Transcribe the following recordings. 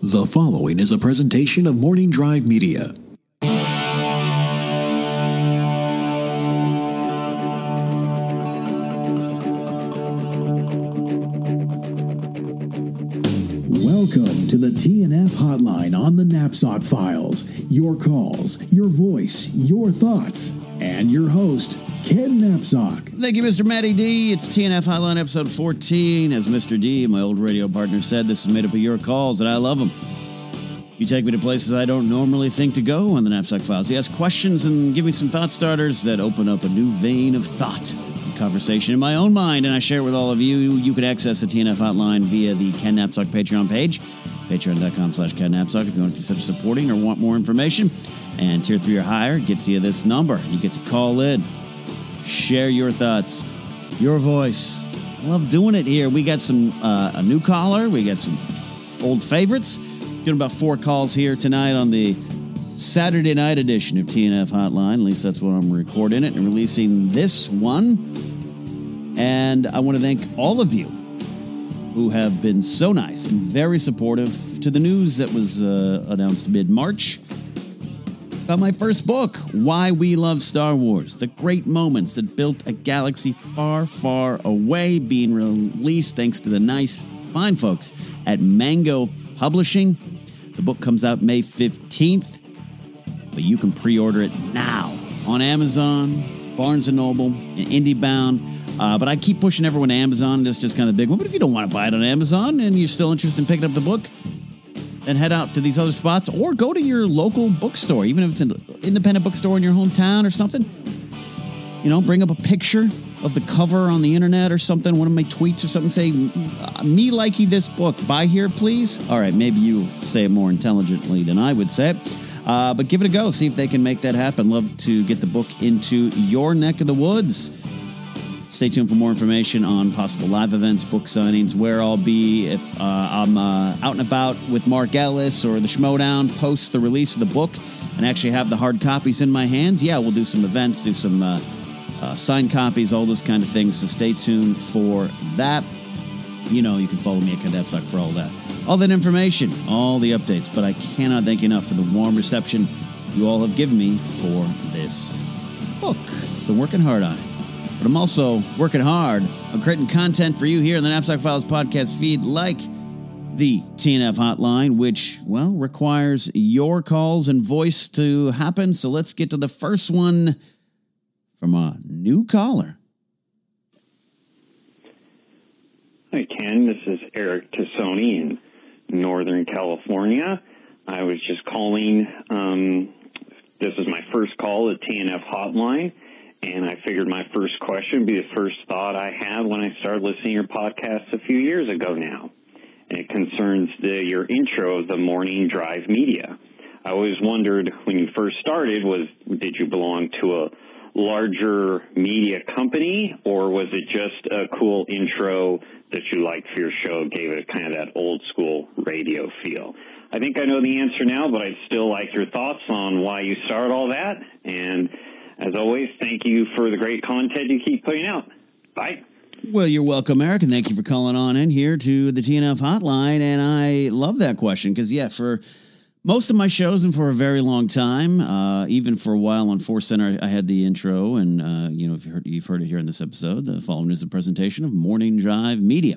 The following is a presentation of Morning Drive Media. Welcome to the TNF hotline on the Napzok Files. Your calls, your voice, your thoughts, and your host, Ken Napzok. Thank you, Mr. Matty D. It's TNF Hotline episode 14. As Mr. D, my old radio partner, said, this is made up of your calls, and I love them. You take me to places I don't normally think to go on the Napzok Files. You ask questions and give me some thought starters that open up a new vein of thought conversation in my own mind, and I share it with all of you. You can access the TNF Hotline via the Ken Napzok Patreon page, patreon.com slash Ken if you want to consider supporting or want more information. And tier three or higher gets you this number. You get to call in, share your thoughts, your voice. I love doing it here. We got some uh, a new caller. We got some old favorites. Getting about four calls here tonight on the Saturday night edition of TNF Hotline. At least that's what I'm recording it and releasing this one. And I want to thank all of you who have been so nice and very supportive to the news that was uh, announced mid March about my first book, Why We Love Star Wars The Great Moments That Built a Galaxy Far, Far Away, being released thanks to the nice, fine folks at Mango Publishing. The book comes out May 15th, but you can pre order it now on Amazon, Barnes and Noble, and IndieBound. Uh, but I keep pushing everyone to Amazon. That's just kind of big one. But if you don't want to buy it on Amazon and you're still interested in picking up the book, then head out to these other spots or go to your local bookstore, even if it's an independent bookstore in your hometown or something. You know, bring up a picture of the cover on the internet or something, one of my tweets or something, say, me likey this book, buy here, please. All right, maybe you say it more intelligently than I would say it. Uh, but give it a go. See if they can make that happen. Love to get the book into your neck of the woods. Stay tuned for more information on possible live events, book signings, where I'll be if uh, I'm uh, out and about with Mark Ellis or the Schmoedown post the release of the book and actually have the hard copies in my hands. Yeah, we'll do some events, do some uh, uh, signed copies, all those kind of things. So stay tuned for that. You know, you can follow me at KenNapzok for all that. All that information, all the updates. But I cannot thank you enough for the warm reception you all have given me for this book. Been working hard on it. But I'm also working hard on creating content for you here in the Napzok Files podcast feed, like the TNF hotline, which, well, requires your calls and voice to happen. So let's get to the first one from a new caller. Hi, Ken. This is Eric Tassoni in Northern California. I was just calling. Um, this is my first call at TNF Hotline, and I figured my first question would be the first thought I had when I started listening to your podcast a few years ago now. And it concerns the, your intro of the Morning Drive Media. I always wondered when you first started was did you belong to a larger media company or was it just a cool intro that you liked for your show gave it kind of that old school radio feel i think i know the answer now but i'd still like your thoughts on why you started all that and as always thank you for the great content you keep putting out bye Well, you're welcome, Eric, and thank you for calling on in here to the TNF hotline. And I love that question because, yeah, for most of my shows and for a very long time, uh, even for a while on Force Center, I had the intro, and uh, you know, if you heard, you've heard it here in this episode, the following is a presentation of Morning Drive Media.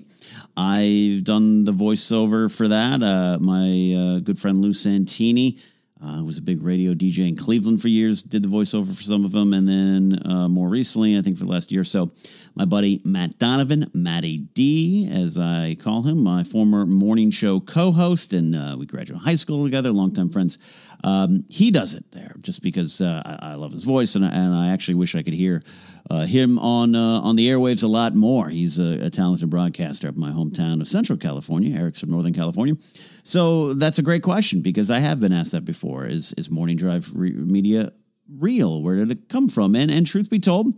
I've done the voiceover for that. Uh, my uh, good friend Lou Santini uh, was a big radio DJ in Cleveland for years, did the voiceover for some of them, and then uh, more recently, I think for the last year or so, my buddy Matt Donovan, Matty D, as I call him, my former morning show co-host, and uh, we graduated high school together, longtime friends. Um, he does it there just because uh, I, I love his voice, and, I- and I actually wish I could hear uh, him on uh, on the airwaves a lot more. He's a, a talented broadcaster of my hometown of Central California. Eric's from Northern California, so that's a great question because I have been asked that before. Is is Morning Drive re- Media real? Where did it come from? And and truth be told,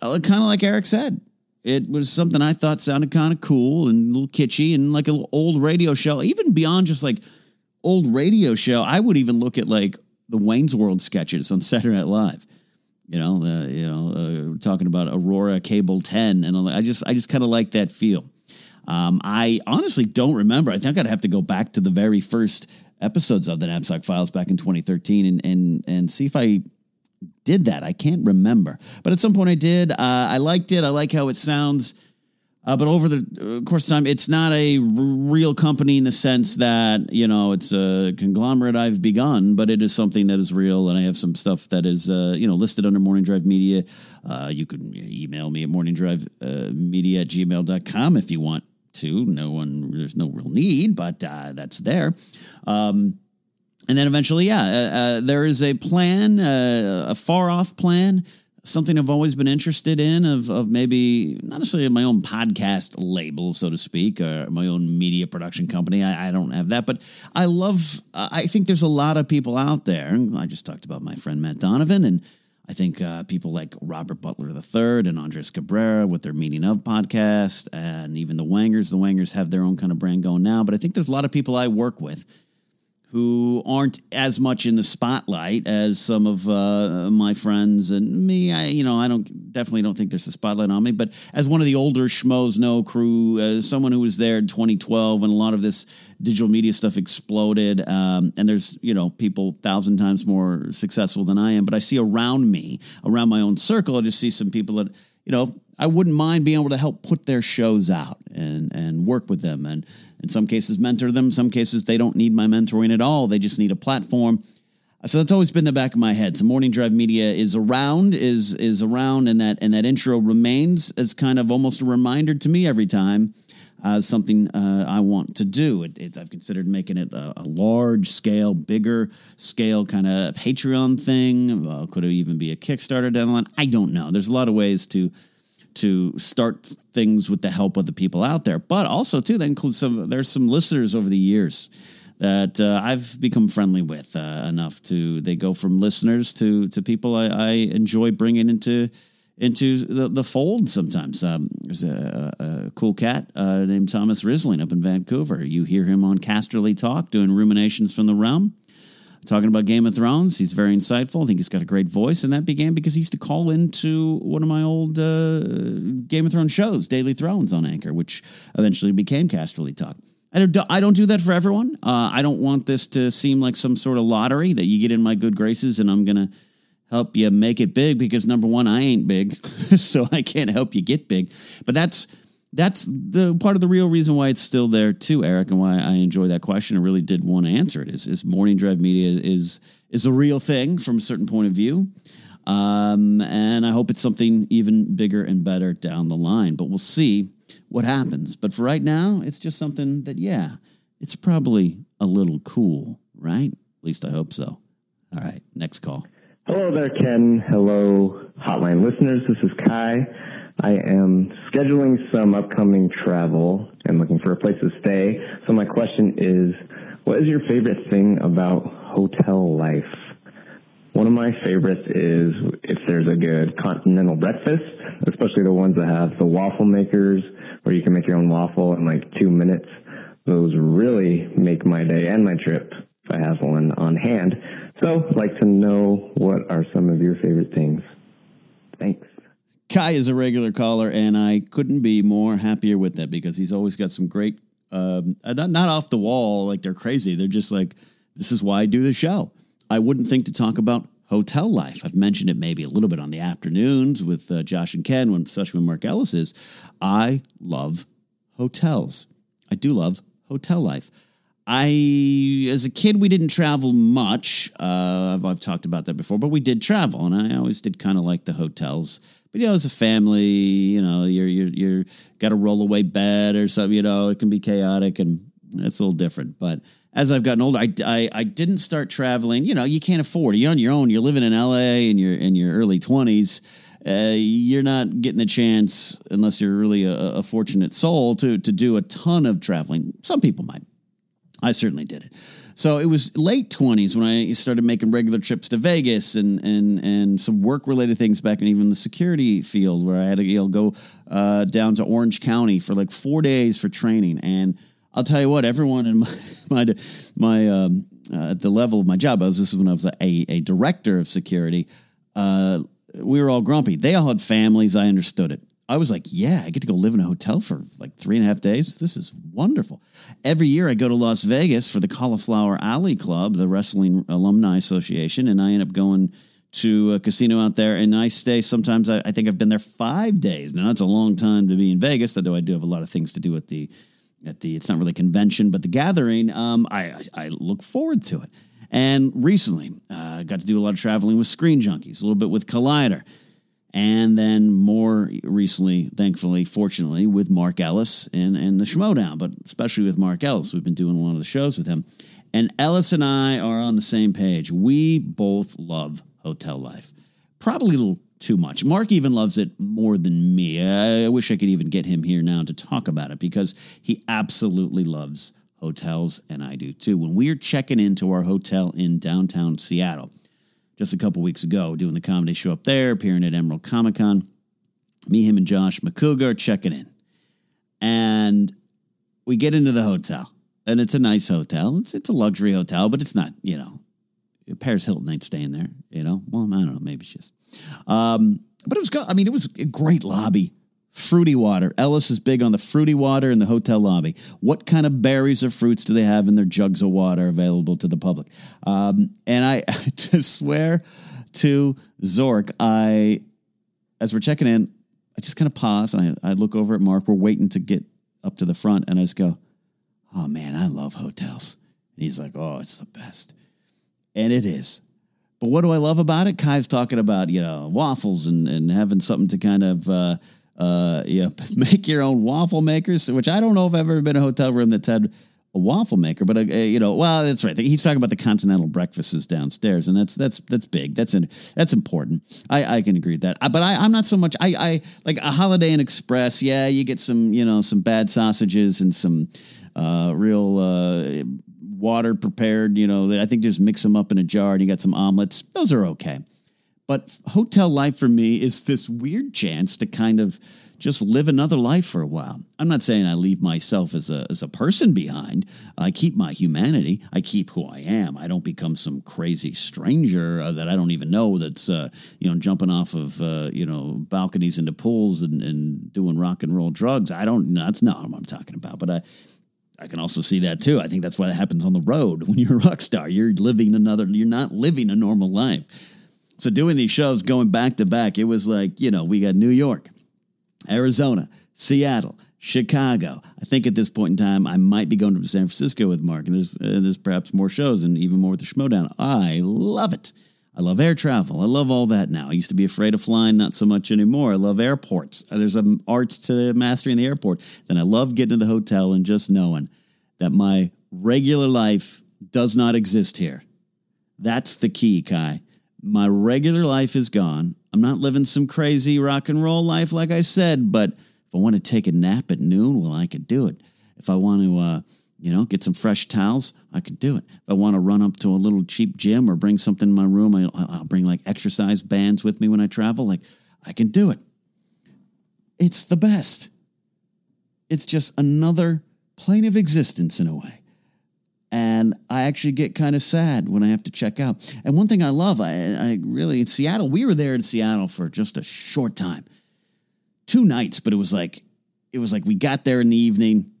kind of like Eric said, it was something I thought sounded kind of cool and a little kitschy and like a little old radio show. Even beyond just like old radio show, I would even look at like the Wayne's World sketches on Saturday Night Live. You know, you know, uh, talking about Aurora Cable Ten, and. I just I just kind of like that feel. Um, I honestly don't remember. I think I'd have to go back to the very first episodes of the Napzok Files back in 2013 and and and see if I did that. I can't remember, but at some point I did. Uh, I liked it. I like how it sounds. Uh, but over the uh, course of time, it's not a r- real company in the sense that you know it's a conglomerate I've begun, but it is something that is real, and I have some stuff that is uh, you know listed under Morning Drive Media. Uh, you can email me at morningdrivemedia at gmail.com if you want to. No one, there's no real need, but uh, that's there. Um, and then eventually, yeah, uh, uh, there is a plan, uh, a far off plan, something I've always been interested in of, of maybe not necessarily my own podcast label, so to speak, or my own media production company. I, I don't have that, but I love, I think there's a lot of people out there. I just talked about my friend Matt Donovan and I think uh, people like Robert Butler III and Andres Cabrera with their Meeting of podcast, and even the Wangers. The Wangers have their own kind of brand going now, but I think there's a lot of people I work with who aren't as much in the spotlight as some of uh, my friends and me. I, you know, I don't definitely don't think there's a spotlight on me. But as one of the older schmoes know crew, uh, someone who was there in 2012 when a lot of this digital media stuff exploded, um, and there's you know people thousand times more successful than I am. But I see around me, around my own circle, I just see some people that you know I wouldn't mind being able to help put their shows out and and work with them and in some cases mentor them. Some cases they don't need my mentoring at all. They just need a platform. So that's always been the back of my head. So Morning Drive Media is around, is is around, and that and that intro remains as kind of almost a reminder to me every time as uh, something uh, I want to do. It, it, I've considered making it a, a, large scale, bigger scale kind of Patreon thing. Uh, could it even be a Kickstarter down the line? I don't know. There's a lot of ways to to start things with the help of the people out there. But also too, that includes some. There's some listeners over the years that uh, I've become friendly with uh, enough to. They go from listeners to to people I, I enjoy bringing into into the, the fold sometimes. Um, there's a, a, cool cat uh, named Thomas Risling up in Vancouver. You hear him on Casterly Talk doing ruminations from the realm talking about Game of Thrones. He's very insightful. I think he's got a great voice, and that began because he used to call into one of my old uh, Game of Thrones shows, Daily Thrones on Anchor, which eventually became Casterly Talk. I don't, I don't do that for everyone. Uh, I don't want this to seem like some sort of lottery that you get in my good graces and I'm going to help you make it big because number one, I ain't big, so I can't help you get big. But that's that's the part of the real reason why it's still there too, Eric, and why I enjoy that question. and really did want to answer it. Is is Morning Drive Media is is a real thing from a certain point of view, um, and I hope it's something even bigger and better down the line. But we'll see what happens. But for right now, it's just something that yeah, it's probably a little cool, right? At least I hope so. All right, next call. Hello there, Ken. Hello, hotline listeners. This is Kai. I am scheduling some upcoming travel and looking for a place to stay. So my question is, what is your favorite thing about hotel life? One of my favorites is if there's a good continental breakfast, especially the ones that have the waffle makers where you can make your own waffle in like two minutes. Those really make my day and my trip if I have one on hand. So I'd like to know what are some of your favorite things. Thanks. Kai is a regular caller, and I couldn't be more happier with that because he's always got some great, um, uh, not, not off the wall, like they're crazy. They're just like, this is why I do the show. I wouldn't think to talk about hotel life. I've mentioned it maybe a little bit on the afternoons with uh, Josh and Ken, when, especially when Mark Ellis is. I love hotels. I do love hotel life. I, as a kid, we didn't travel much. Uh, I've, I've, talked about that before, but we did travel, and I always did kind of like the hotels. But you know, as a family, you know, you're you're you're got a rollaway bed or something. You know, it can be chaotic, and it's a little different. But as I've gotten older, I, I, I didn't start traveling. You know, you can't afford. You're on your own. You're living in L.A. in your in your early twenties. Uh, you're not getting the chance unless you're really a, a fortunate soul to to do a ton of traveling. Some people might I certainly did it. So it was late twenties when I started making regular trips to Vegas and and and some work related things back in even the security field where I had to you know, go uh, down to Orange County for like four days for training. And I'll tell you what, everyone in my my my um, uh, at the level of my job, I was this is when I was a, a director of security. Uh, we were all grumpy. They all had families. I understood it. I was like, yeah, I get to go live in a hotel for like three and a half days. This is wonderful. Every year I go to Las Vegas for the Cauliflower Alley Club, the Wrestling Alumni Association, and I end up going to a casino out there and I stay sometimes I, I think I've been there five days. Now that's a long time to be in Vegas, although I do have a lot of things to do at the at the it's not really convention, but the gathering. Um, I, I, look forward to it. And recently, I uh, got to do a lot of traveling with Screen Junkies, a little bit with Collider, and then more recently, thankfully, fortunately, with Mark Ellis and, and the Schmoedown, but especially with Mark Ellis. We've been doing a lot of the shows with him. And Ellis and I are on the same page. We both love hotel life. Probably a little too much. Mark even loves it more than me. I wish I could even get him here now to talk about it because he absolutely loves hotels, and I do too. When we are checking into our hotel in downtown Seattle just a couple weeks ago, doing the comedy show up there, appearing at Emerald Comic Con, me, him, and Josh Macuga checking in. And we get into the hotel, and it's a nice hotel. It's, it's a luxury hotel, but it's not, you know, Paris Hilton ain't staying there, you know. Well, I don't know, maybe she's. Um, but it was, good. I mean, it was a great lobby. Fruity water. Ellis is big on the fruity water in the hotel lobby. What kind of berries or fruits do they have in their jugs of water available to the public? Um, and I, to swear to Zork, I, as we're checking in, I just kind of pause and I, I look over at Mark. We're waiting to get up to the front, and I just go, "Oh man, I love hotels." And he's like, "Oh, it's the best." and it is. But what do I love about it? Kai's talking about you know waffles and and having something to kind of uh, uh, yeah make your own waffle makers, which I don't know if I've ever been in a hotel room that's had a waffle maker, but uh, you know, well, that's right. He's talking about the continental breakfasts downstairs, and that's that's that's big. That's an, that's important. I, I can agree with that. But I, I'm not so much. I, I like a Holiday Inn Express. Yeah, you get some you know some bad sausages and some uh, real uh, water prepared. You know, I think just mix them up in a jar and you got some omelets. Those are okay. But hotel life for me is this weird chance to kind of just live another life for a while. I'm not saying I leave myself as a as a person behind. I keep my humanity. I keep who I am. I don't become some crazy stranger uh, that I don't even know that's uh, you know jumping off of uh, you know balconies into pools and, and doing rock and roll drugs. I don't. That's not what I'm talking about. But I I can also see that too. I think that's why it happens on the road. When you're a rock star, you're living another, you're not living a normal life. So doing these shows going back to back, it was like, you know, we got New York, Arizona, Seattle, Chicago. I think at this point in time, I might be going to San Francisco with Mark, and there's uh, there's perhaps more shows and even more with the Schmoedown. I love it. I love air travel. I love all that now. I used to be afraid of flying, not so much anymore. I love airports. There's an art to mastering the airport. Then I love getting to the hotel and just knowing that my regular life does not exist here. That's the key, Kai. My regular life is gone. I'm not living some crazy rock and roll life, like I said, but if I want to take a nap at noon, well, I could do it. If I want to, uh, you know, get some fresh towels, I could do it. If I want to run up to a little cheap gym or bring something in my room, I, I'll bring like exercise bands with me when I travel. Like, I can do it. It's the best. It's just another plane of existence in a way. And I actually get kind of sad when I have to check out. And one thing I love, I, I really, in Seattle, we were there in Seattle for just a short time. Two nights, but it was like, it was like we got there in the evening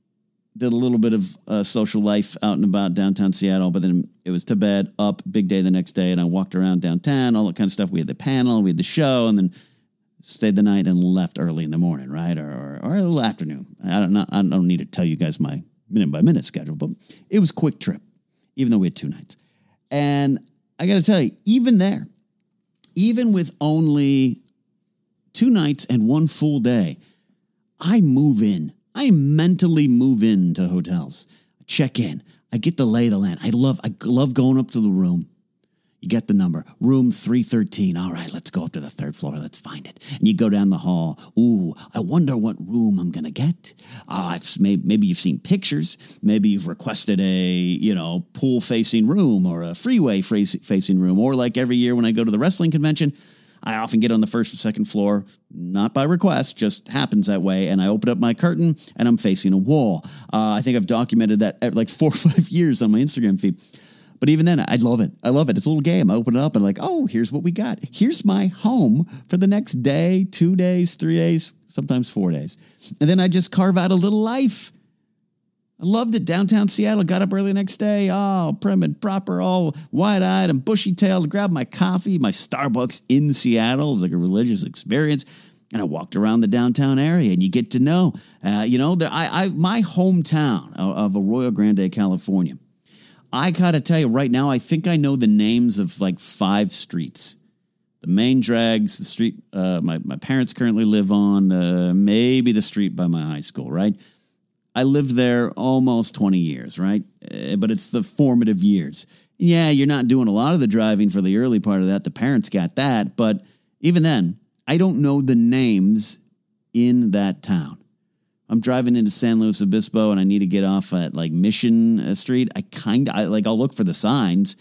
did a little bit of uh, social life out and about downtown Seattle, but then it was to bed, up, big day the next day, and I walked around downtown, all that kind of stuff. We had the panel, we had the show, and then stayed the night and left early in the morning, right, or or, or a little afternoon. I don't know, I don't need to tell you guys my minute by minute schedule, but it was quick trip, even though we had two nights. And I got to tell you, even there, even with only two nights and one full day, I move in I mentally move into hotels, check in. I get the lay of the land. I love I love going up to the room. You get the number, room 313. All right, let's go up to the third floor. Let's find it. And you go down the hall. Ooh, I wonder what room I'm going to get. Uh, I've, maybe you've seen pictures. Maybe you've requested a, you know, pool facing room or a freeway facing room. Or like every year when I go to the wrestling convention, I often get on the first or second floor, not by request, just happens that way. And I open up my curtain and I'm facing a wall. Uh, I think I've documented that at like four or five years on my Instagram feed. But even then, I love it. I love it. It's a little game. I open it up and like, oh, here's what we got. Here's my home for the next day, two days, three days, sometimes four days. And then I just carve out a little life. I loved it. Downtown Seattle. Got up early the next day. Oh, prim and proper, all wide eyed and bushy tailed. Grabbed my coffee, my Starbucks in Seattle. It was like a religious experience. And I walked around the downtown area, and you get to know, uh, you know, the, I, I, my hometown of Arroyo Grande, California. I gotta tell you right now, I think I know the names of like five streets. The main drags, the street uh, my, my parents currently live on, uh, maybe the street by my high school, right? I lived there almost 20 years, right? Uh, but it's the formative years. Yeah, you're not doing a lot of the driving for the early part of that. The parents got that. But even then, I don't know the names in that town. I'm driving into San Luis Obispo and I need to get off at like Mission uh, Street. I kind of like I'll look for the signs,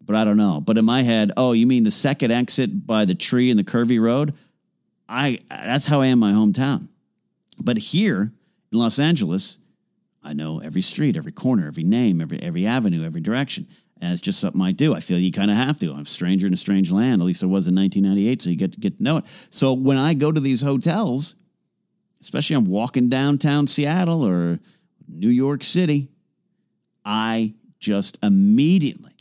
but I don't know. But in my head, oh, you mean the second exit by the tree in the curvy road? I that's how I am my hometown. But here in Los Angeles, I know every street, every corner, every name, every every avenue, every direction. And it's just something I do. I feel you kind of have to. I'm a stranger in a strange land. At least I was in 1998, so you get get to know it. So when I go to these hotels, especially I'm walking downtown Seattle or New York City, I just immediately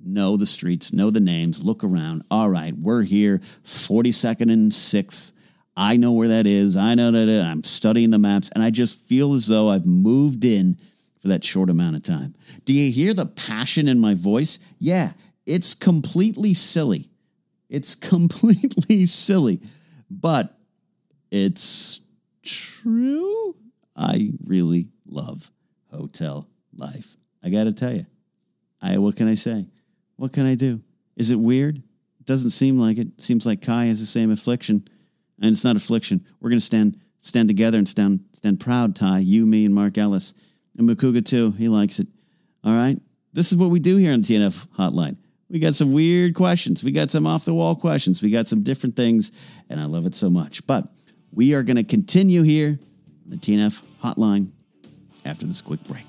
know the streets, know the names, look around. All right, we're here, 42nd and 6th. I know where that is. I know that I'm studying the maps, and I just feel as though I've moved in for that short amount of time. Do you hear the passion in my voice? Yeah, it's completely silly. It's completely silly, but it's true. I really love hotel life. I got to tell you, I what can I say? What can I do? Is it weird? It doesn't seem like it. Seems like Kai has the same affliction, and it's not affliction. We're to stand stand together and stand stand proud. Ty, you, me, and Mark Ellis, and Macuga too. He likes it. All right. This is what we do here on TNF Hotline. We got some weird questions. We got some off the wall questions. We got some different things, and I love it so much. But we are going to continue here on the TNF hotline after this quick break.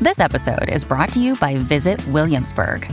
This episode is brought to you by Visit Williamsburg.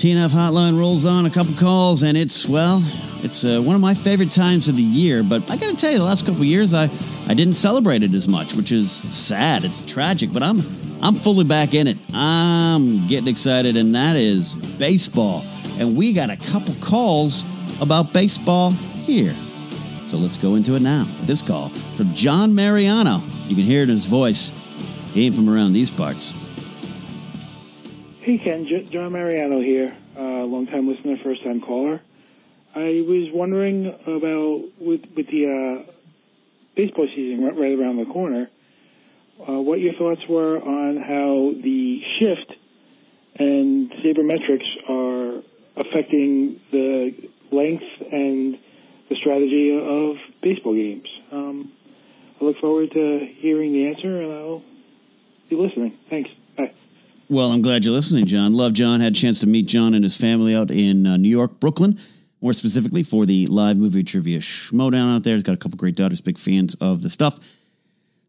TNF hotline rolls on, a couple calls, and it's, well, it's uh, one of my favorite times of the year. But I got to tell you, the last couple years, I, I didn't celebrate it as much, which is sad. It's tragic, but I'm I'm fully back in it. I'm getting excited, and that is baseball. And we got a couple calls about baseball here. So let's go into it now. This call from John Mariano. You can hear it in his voice. He ain't from around these parts. Ken. J- John Mariano here, uh, long-time listener, first-time caller. I was wondering about, with, with the uh, baseball season right, right around the corner, uh, what your thoughts were on how the shift and sabermetrics are affecting the length and the strategy of baseball games. Um, I look forward to hearing the answer, and I'll be listening. Thanks. Well, I'm glad you're listening, John. Love John. Had a chance to meet John and his family out in uh, New York, Brooklyn, more specifically for the live movie trivia schmoedown out there. He's got a couple great daughters, big fans of the stuff.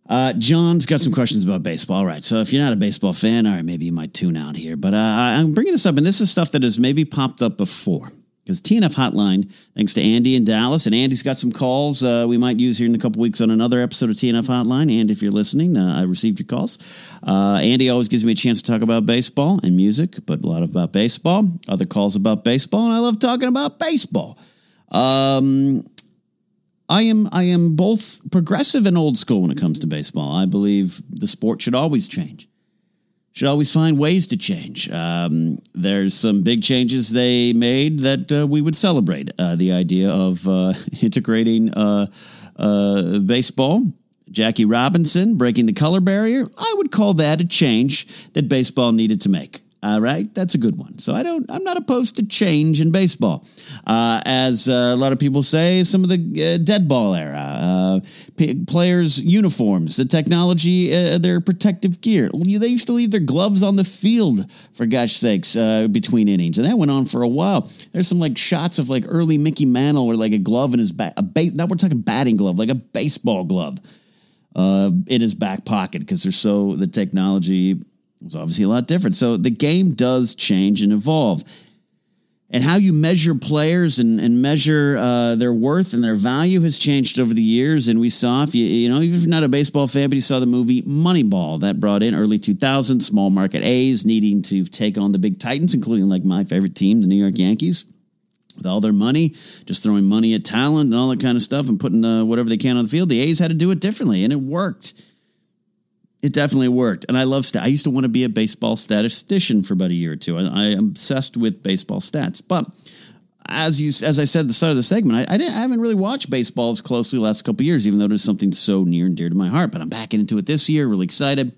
Uh, John's got some questions about baseball. All right, so if you're not a baseball fan, all right, maybe you might tune out here. But uh, I'm bringing this up, and this is stuff that has maybe popped up before. Because TNF Hotline, thanks to Andy in Dallas, and Andy's got some calls uh, we might use here in a couple weeks on another episode of TNF Hotline. And if you're listening, uh, I received your calls. Uh, Andy always gives me a chance to talk about baseball and music, but a lot about baseball. Other calls about baseball, and I love talking about baseball. Um, I am I am both progressive and old school when it comes to baseball. I believe the sport should always change. Should always find ways to change. Um, there's some big changes they made that uh, we would celebrate. Uh, the idea of uh, integrating uh, uh, baseball, Jackie Robinson breaking the color barrier. I would call that a change that baseball needed to make. All right, that's a good one. So I don't. I'm not opposed to change in baseball. Uh, as uh, a lot of people say, some of the uh, dead ball era uh, p- players' uniforms, the technology, uh, their protective gear. They used to leave their gloves on the field for gosh sakes uh, between innings, and that went on for a while. There's some like shots of like early Mickey Mantle or like a glove in his back. A now we're talking batting glove, like a baseball glove in his back pocket because they're so the technology was obviously a lot different. So the game does change and evolve. And how you measure players and, and measure uh, their worth and their value has changed over the years. And we saw, if you, you know, even if you're not a baseball fan, but you saw the movie Moneyball that brought in early 2000s small market A's needing to take on the big Titans, including like my favorite team, the New York Yankees with all their money, just throwing money at talent and all that kind of stuff and putting uh, whatever they can on the field. The A's had to do it differently, and it worked. It definitely worked. And I love. I used to want to be a baseball statistician for about a year or two. I, I am obsessed with baseball stats. But as you as I said at the start of the segment, I, I I haven't really watched baseball as closely the last couple years, even though it is something so near and dear to my heart. But I'm back into it this year, really excited.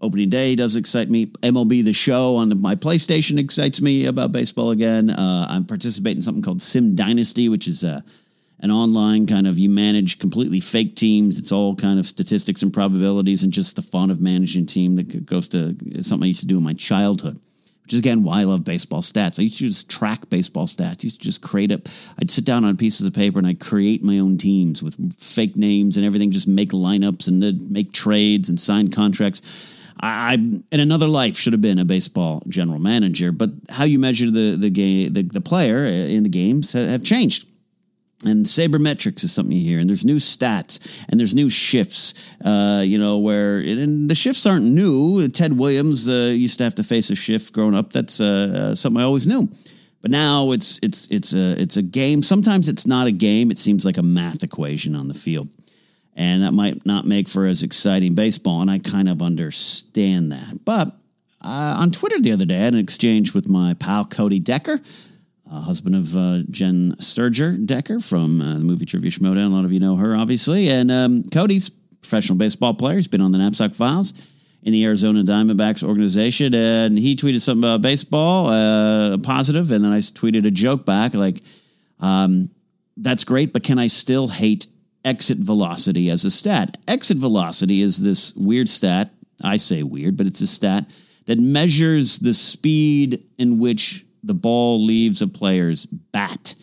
Opening day does excite me. MLB The Show on the, my PlayStation excites me about baseball again. Uh, I'm participating in something called Sim Dynasty, which is uh, an online kind of you manage completely fake teams. It's all kind of statistics and probabilities and just the fun of managing team that goes to something I used to do in my childhood. Which is again why I love baseball stats. I used to just track baseball stats. I used to just create up. I'd sit down on pieces of paper and I'd create my own teams with fake names and everything. Just make lineups and make trades and sign contracts. I, in another life should have been a baseball general manager, but how you measure the the game, the, the player uh, in the games have changed. And sabermetrics is something you hear, and there's new stats, and there's new shifts. Uh, you know where and the shifts aren't new. Ted Williams uh, used to have to face a shift growing up. That's uh, something I always knew. But now it's it's it's a it's a game. Sometimes it's not a game. It seems like a math equation on the field and that might not make for as exciting baseball. And I kind of understand that. But uh, on Twitter the other day, I had an exchange with my pal Cody Decker, uh, husband of uh, Jen Sterger Decker from uh, the movie Trivia Schmoedown. A lot of you know her, obviously. And um, Cody's professional baseball player. He's been on the Napzok Files in the Arizona Diamondbacks organization. And he tweeted something about baseball, uh, positive, and then I tweeted a joke back like, um, that's great, but can I still hate exit velocity as a stat. Exit velocity is this weird stat. I say weird, but it's a stat that measures the speed in which the ball leaves a player's bat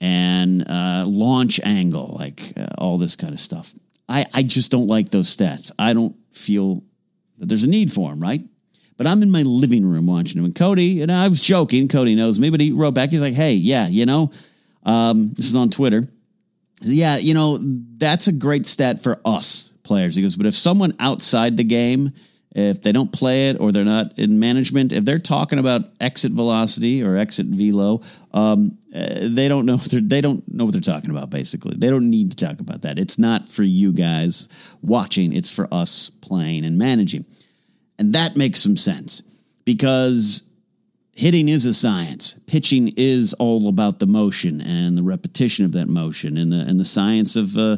and uh, launch angle, like uh, all this kind of stuff. I, I just don't like those stats. I don't feel that there's a need for them, right? But I'm in my living room watching them. And Cody, and I was joking, Cody knows me, but he wrote back, he's like, hey, yeah, you know, um, this is on Twitter yeah, you know, that's a great stat for us players. He goes, but if someone outside the game, if they don't play it or they're not in management, if they're talking about exit velocity or exit velo, um, uh, they don't know they don't know what they're talking about. Basically, they don't need to talk about that. It's not for you guys watching. It's for us playing and managing, and that makes some sense because hitting is a science. Pitching is all about the motion and the repetition of that motion and the and the science of uh,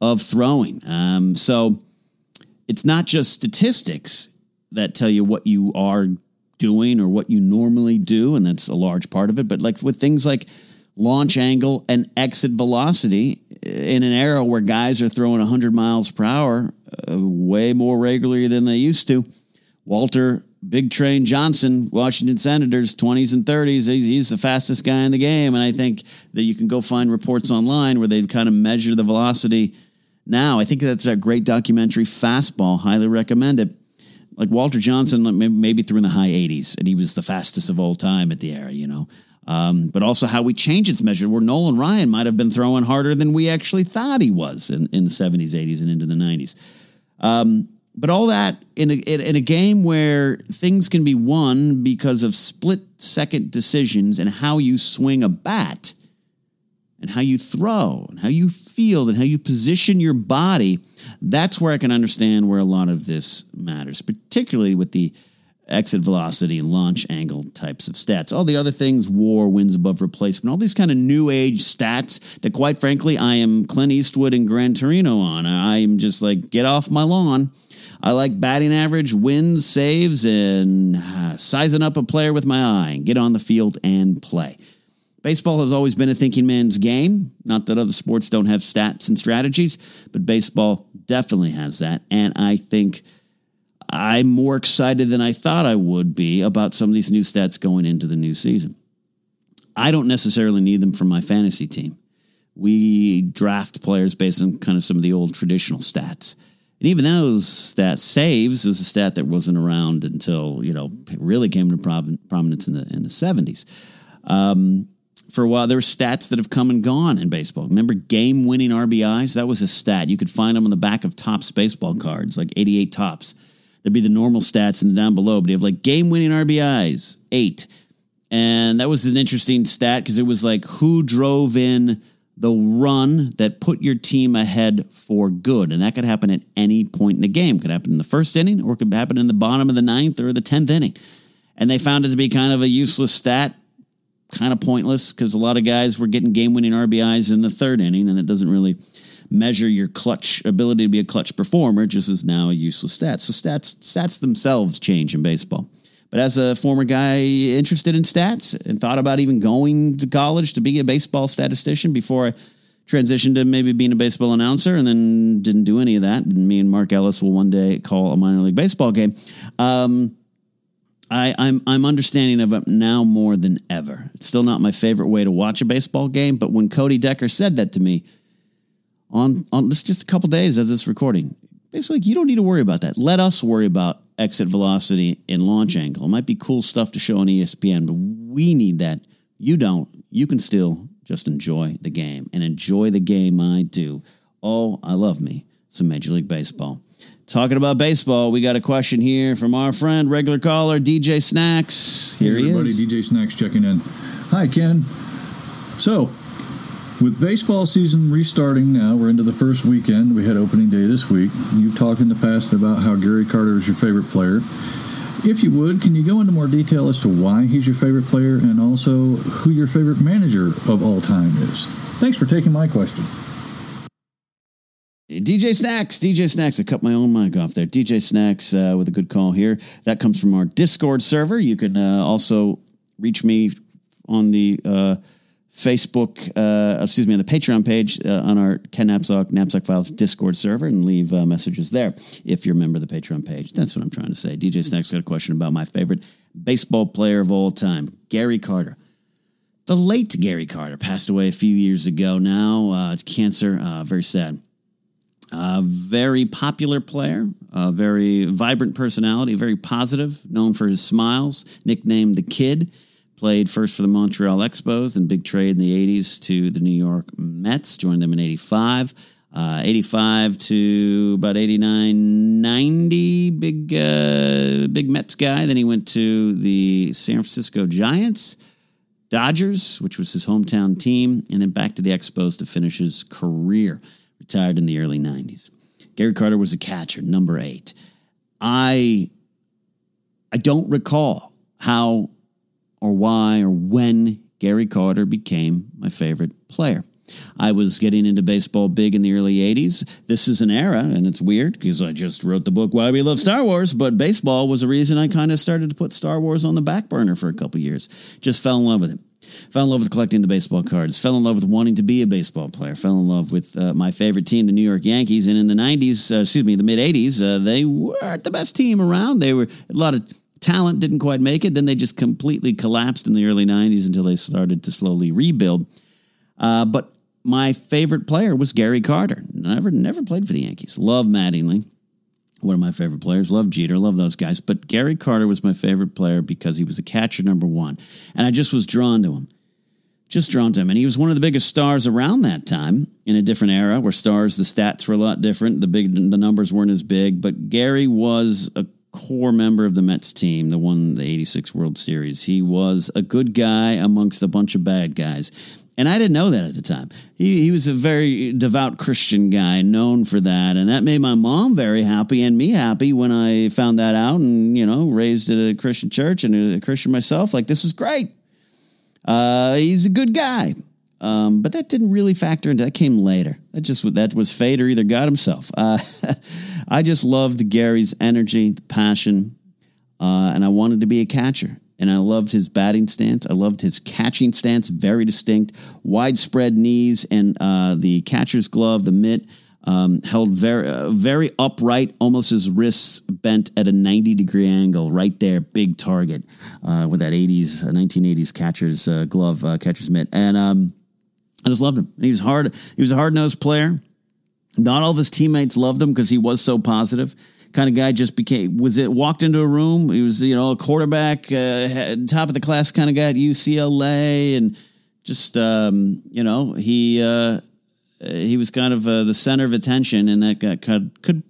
of throwing. Um, so it's not just statistics that tell you what you are doing or what you normally do, and that's a large part of it. But like with things like launch angle and exit velocity in an era where guys are throwing 100 miles per hour uh, way more regularly than they used to. Walter Big Train Johnson, Washington Senators, 20s and 30s. He's the fastest guy in the game. And I think that you can go find reports online where they kind of measure the velocity now. I think that's a great documentary, Fastball. Highly recommend it. Like Walter Johnson, maybe through in the high 80s, and he was the fastest of all time at the era, you know. Um, but also how we change its measure, where Nolan Ryan might have been throwing harder than we actually thought he was in, in the 70s, 80s, and into the 90s. Um, but all that in a, in a game where things can be won because of split second decisions and how you swing a bat and how you throw and how you feel and how you position your body, that's where I can understand where a lot of this matters, particularly with the exit velocity launch angle types of stats. All the other things, war, wins above replacement, all these kind of new age stats that, quite frankly, I am Clint Eastwood and Gran Torino on. I'm just like, get off my lawn. I like batting average, wins, saves, and uh, sizing up a player with my eye and get on the field and play. Baseball has always been a thinking man's game. Not that other sports don't have stats and strategies, but baseball definitely has that. And I think I'm more excited than I thought I would be about some of these new stats going into the new season. I don't necessarily need them for my fantasy team. We draft players based on kind of some of the old traditional stats. And even those stats, saves is a stat that wasn't around until, you know, really came to prominence in the in the 70s. Um, for a while. There were stats that have come and gone in baseball. Remember game winning RBIs? That was a stat. You could find them on the back of Topps baseball cards, like 88 Topps. There'd be the normal stats and down below, but you have like game winning RBIs, eight. And that was an interesting stat because it was like who drove in the run that put your team ahead for good. And that could happen at any point in the game. It could happen in the first inning or it could happen in the bottom of the ninth or the 10th inning. And they found it to be kind of a useless stat kind of pointless because a lot of guys were getting game winning RBIs in the third inning, and it doesn't really measure your clutch ability to be a clutch performer. Just is now a useless stat. So stats stats themselves change in baseball. But as a former guy interested in stats and thought about even going to college to be a baseball statistician before I transitioned to maybe being a baseball announcer and then didn't do any of that. And me and Mark Ellis will one day call a minor league baseball game. Um, I, I'm I'm understanding of it now more than ever. It's still not my favorite way to watch a baseball game, but when Cody Decker said that to me on on this just a couple days as this recording, basically you don't need to worry about that. Let us worry about exit velocity and launch angle. It might be cool stuff to show on ESPN, but we need that. You don't. You can still just enjoy the game and enjoy the game I do. Oh, I love me some Major League Baseball. Talking about baseball, we got a question here from our friend, regular caller, DJ Snacks. Here hey, he is. DJ Snacks checking in. Hi, Ken. So, with baseball season restarting now, we're into the first weekend. We had opening day this week. You've talked in the past about how Gary Carter is your favorite player. If you would, can you go into more detail as to why he's your favorite player and also who your favorite manager of all time is? Thanks for taking my question. DJ Snacks, DJ Snacks. I cut my own mic off there. DJ Snacks uh, with a good call here. That comes from our Discord server. You can uh, also reach me on the uh, Facebook, uh, excuse me, on the Patreon page uh, on our Ken Napzok, Napzok Files Discord server and leave uh, messages there if you're a member of the Patreon page. That's what I'm trying to say. DJ Snacks got a question about my favorite baseball player of all time, Gary Carter. The late Gary Carter passed away a few years ago now. it's cancer. very sad. A very popular player, a very vibrant personality, very positive, known for his smiles, nicknamed the Kid. Played first for the Montreal Expos and big trade in the 80s to the New York Mets, joined them in 85. Uh, 85 to about 89, 90, big, uh, big Mets guy. Then he went to the San Francisco Giants, Dodgers, which was his hometown team, and then back to the Expos to finish his career retired in the early 90s. Gary Carter was a catcher, number eight. I I don't recall how or why or when Gary Carter became my favorite player. I was getting into baseball big in the early 80s. This is an era, and it's weird because I just wrote the book Why We Love Star Wars, but baseball was a reason I kind of started to put Star Wars on the back burner for a couple years. Just fell in love with it. Fell in love with collecting the baseball cards. Fell in love with wanting to be a baseball player. Fell in love with uh, my favorite team, the New York Yankees. And in the 90s, uh, excuse me, the mid 80s, uh, they weren't the best team around. They were a lot of talent, didn't quite make it. Then they just completely collapsed in the early 90s until they started to slowly rebuild. Uh, but my favorite player was Gary Carter. Never, never played for the Yankees. Love Mattingly one of my favorite players. Love Jeter, love those guys. But Gary Carter was my favorite player because he was a catcher number one. And I just was drawn to him. Just drawn to him. And he was one of the biggest stars around that time in a different era where stars, the stats were a lot different. The big the numbers weren't as big. But Gary was a core member of the Mets team that won the 86 World Series. He was a good guy amongst a bunch of bad guys. And I didn't know that at the time. He, he was a very devout Christian guy, known for that. And that made my mom very happy and me happy when I found that out and, you know, raised at a Christian church and a Christian myself. Like, this is great. Uh, he's a good guy. Um, but that didn't really factor into that came later. That just that was fate or either God himself. Uh, I just loved Gary's energy, the passion, uh, and I wanted to be a catcher and I loved his batting stance. I loved his catching stance, very distinct, widespread knees, and uh, the catcher's glove, the mitt, um, held very, uh, very upright, almost his wrists bent at a 90 degree angle, right there, big target uh, with that 80s, 1980s uh, catcher's uh, glove, uh, catcher's mitt. And um, I just loved him. He was hard. He was a hard nosed player. Not all of his teammates loved him because he was so positive kind of guy just became was it walked into a room? He was you know a quarterback uh, top of the class kind of guy at UCLA and just um, you know he uh, he was kind of uh, the center of attention and that got, could could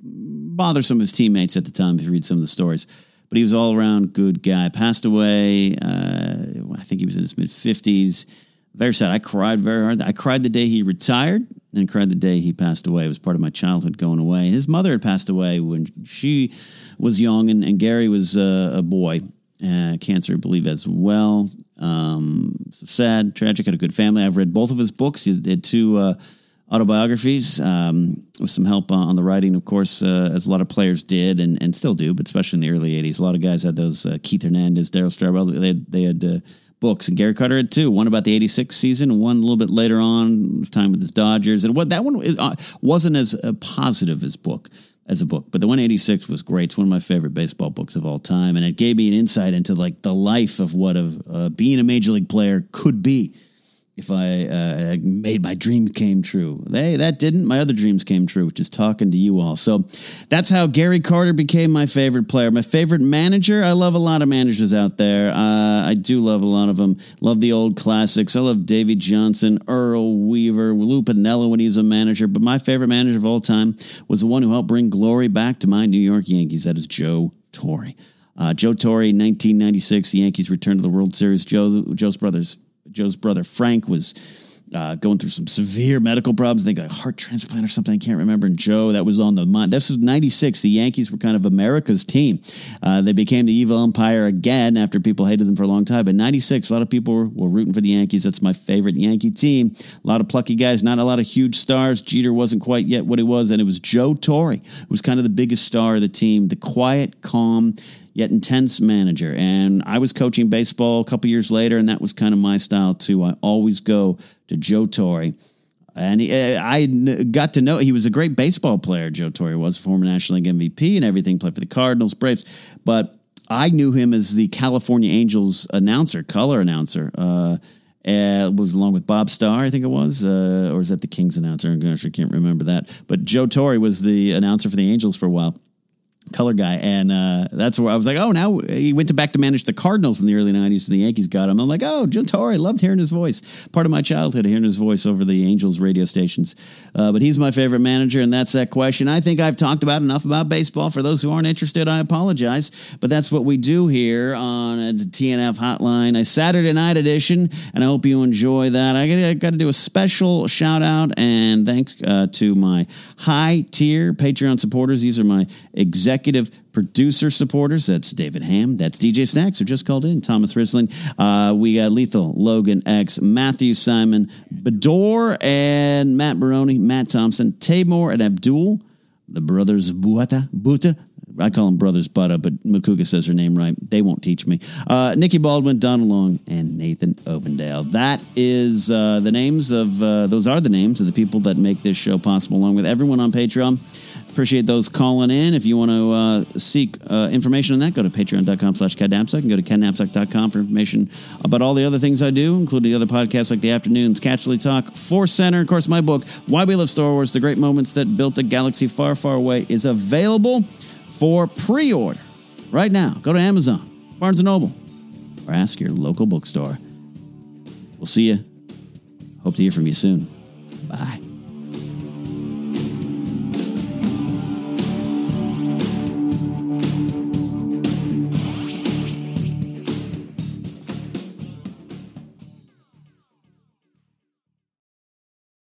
bother some of his teammates at the time if you read some of the stories. But he was all around good guy. Passed away uh, I think he was in his mid 50s very sad I cried very hard I cried the day he retired and I cried the day he passed away. It was part of my childhood going away. His mother had passed away when she was young, and, and Gary was uh, a boy. Uh, cancer, I believe, as well. Um, sad, tragic. Had a good family. I've read both of his books. He did two uh, autobiographies um, with some help on the writing, of course, uh, as a lot of players did and, and still do, but especially in the early '80s, a lot of guys had those. Uh, Keith Hernandez, Darryl Strawberry. They had, they had uh, books, and Gary Carter had two. One about the '86 season, one a little bit later on, time with his Dodgers. And what that one uh, wasn't as uh, positive as book as a book, but the one '86 was great. It's one of my favorite baseball books of all time, and it gave me an insight into like the life of what of uh, being a major league player could be if I uh, made my dream came true. Hey, that didn't. My other dreams came true, which is talking to you all. So that's how Gary Carter became my favorite player. My favorite manager. I love a lot of managers out there. Uh, I do love a lot of them. Love the old classics. I love Davey Johnson, Earl Weaver, Lou Piniella when he was a manager. But my favorite manager of all time was the one who helped bring glory back to my New York Yankees. That is Joe Torre. Uh, Joe Torre, 1996, the Yankees returned to the World Series. Joe, Joe's brothers Joe's brother Frank was uh, going through some severe medical problems. They got a heart transplant or something. I can't remember. And Joe, that was on the mind. This was '96. The Yankees were kind of America's team. Uh, they became the evil empire again after people hated them for a long time. But '96, a lot of people were, were, rooting for the Yankees. That's my favorite Yankee team. A lot of plucky guys, not a lot of huge stars. Jeter wasn't quite yet what he was, and it was Joe Torre who was kind of the biggest star of the team. The quiet, calm yet intense manager. And I was coaching baseball a couple years later, and that was kind of my style too. I always go to Joe Torre. And he, uh, I got to know he was a great baseball player. Joe Torre was former National League MVP and everything. Played for the Cardinals, Braves, but I knew him as the California Angels announcer, color announcer. Uh, uh, was along with Bob Starr, I think it was, uh, or is that the Kings announcer? I can't remember that. But Joe Torre was the announcer for the Angels for a while color guy, and uh, that's where I was like, oh, now he went to back to manage the Cardinals in the early '90s, and the Yankees got him. I'm like, oh, Joe Torre, loved hearing his voice. Part of my childhood, hearing his voice over the Angels radio stations. Uh, but he's my favorite manager, and that's that question. I think I've talked about enough about baseball. For those who aren't interested, I apologize, but that's what we do here on the TNF Hotline, a Saturday night edition, and I hope you enjoy that. I got to do a special shout out and thanks uh, to my high tier Patreon supporters. These are my executive executive producer supporters. That's David Ham. That's DJ Snacks, who just called in. Thomas Risling. Uh, we got Lethal, Logan X, Matthew Simon, Bador, and Matt Baroni, Matt Thompson, Tamor, and Abdul. The brothers Buata, Buta, I call them brothers Butta, but Macuga says her name right. They won't teach me. Uh, Nikki Baldwin, Donald Long, and Nathan Ovendale. That is uh, the names of, uh, those are the names of the people that make this show possible, along with everyone on Patreon. Appreciate those calling in. If you want to uh, seek uh, information on that, go to patreon.com slash KenNapzok and go to KenNapzok.com for information about all the other things I do, including the other podcasts like the Afternoons, Catchley Talk, Force Center. Of course, my book, Why We Love Star Wars, The Great Moments That Built a Galaxy Far, Far Away, is available for pre-order right now. Go to Amazon, Barnes & Noble, or ask your local bookstore. We'll see you. Hope to hear from you soon.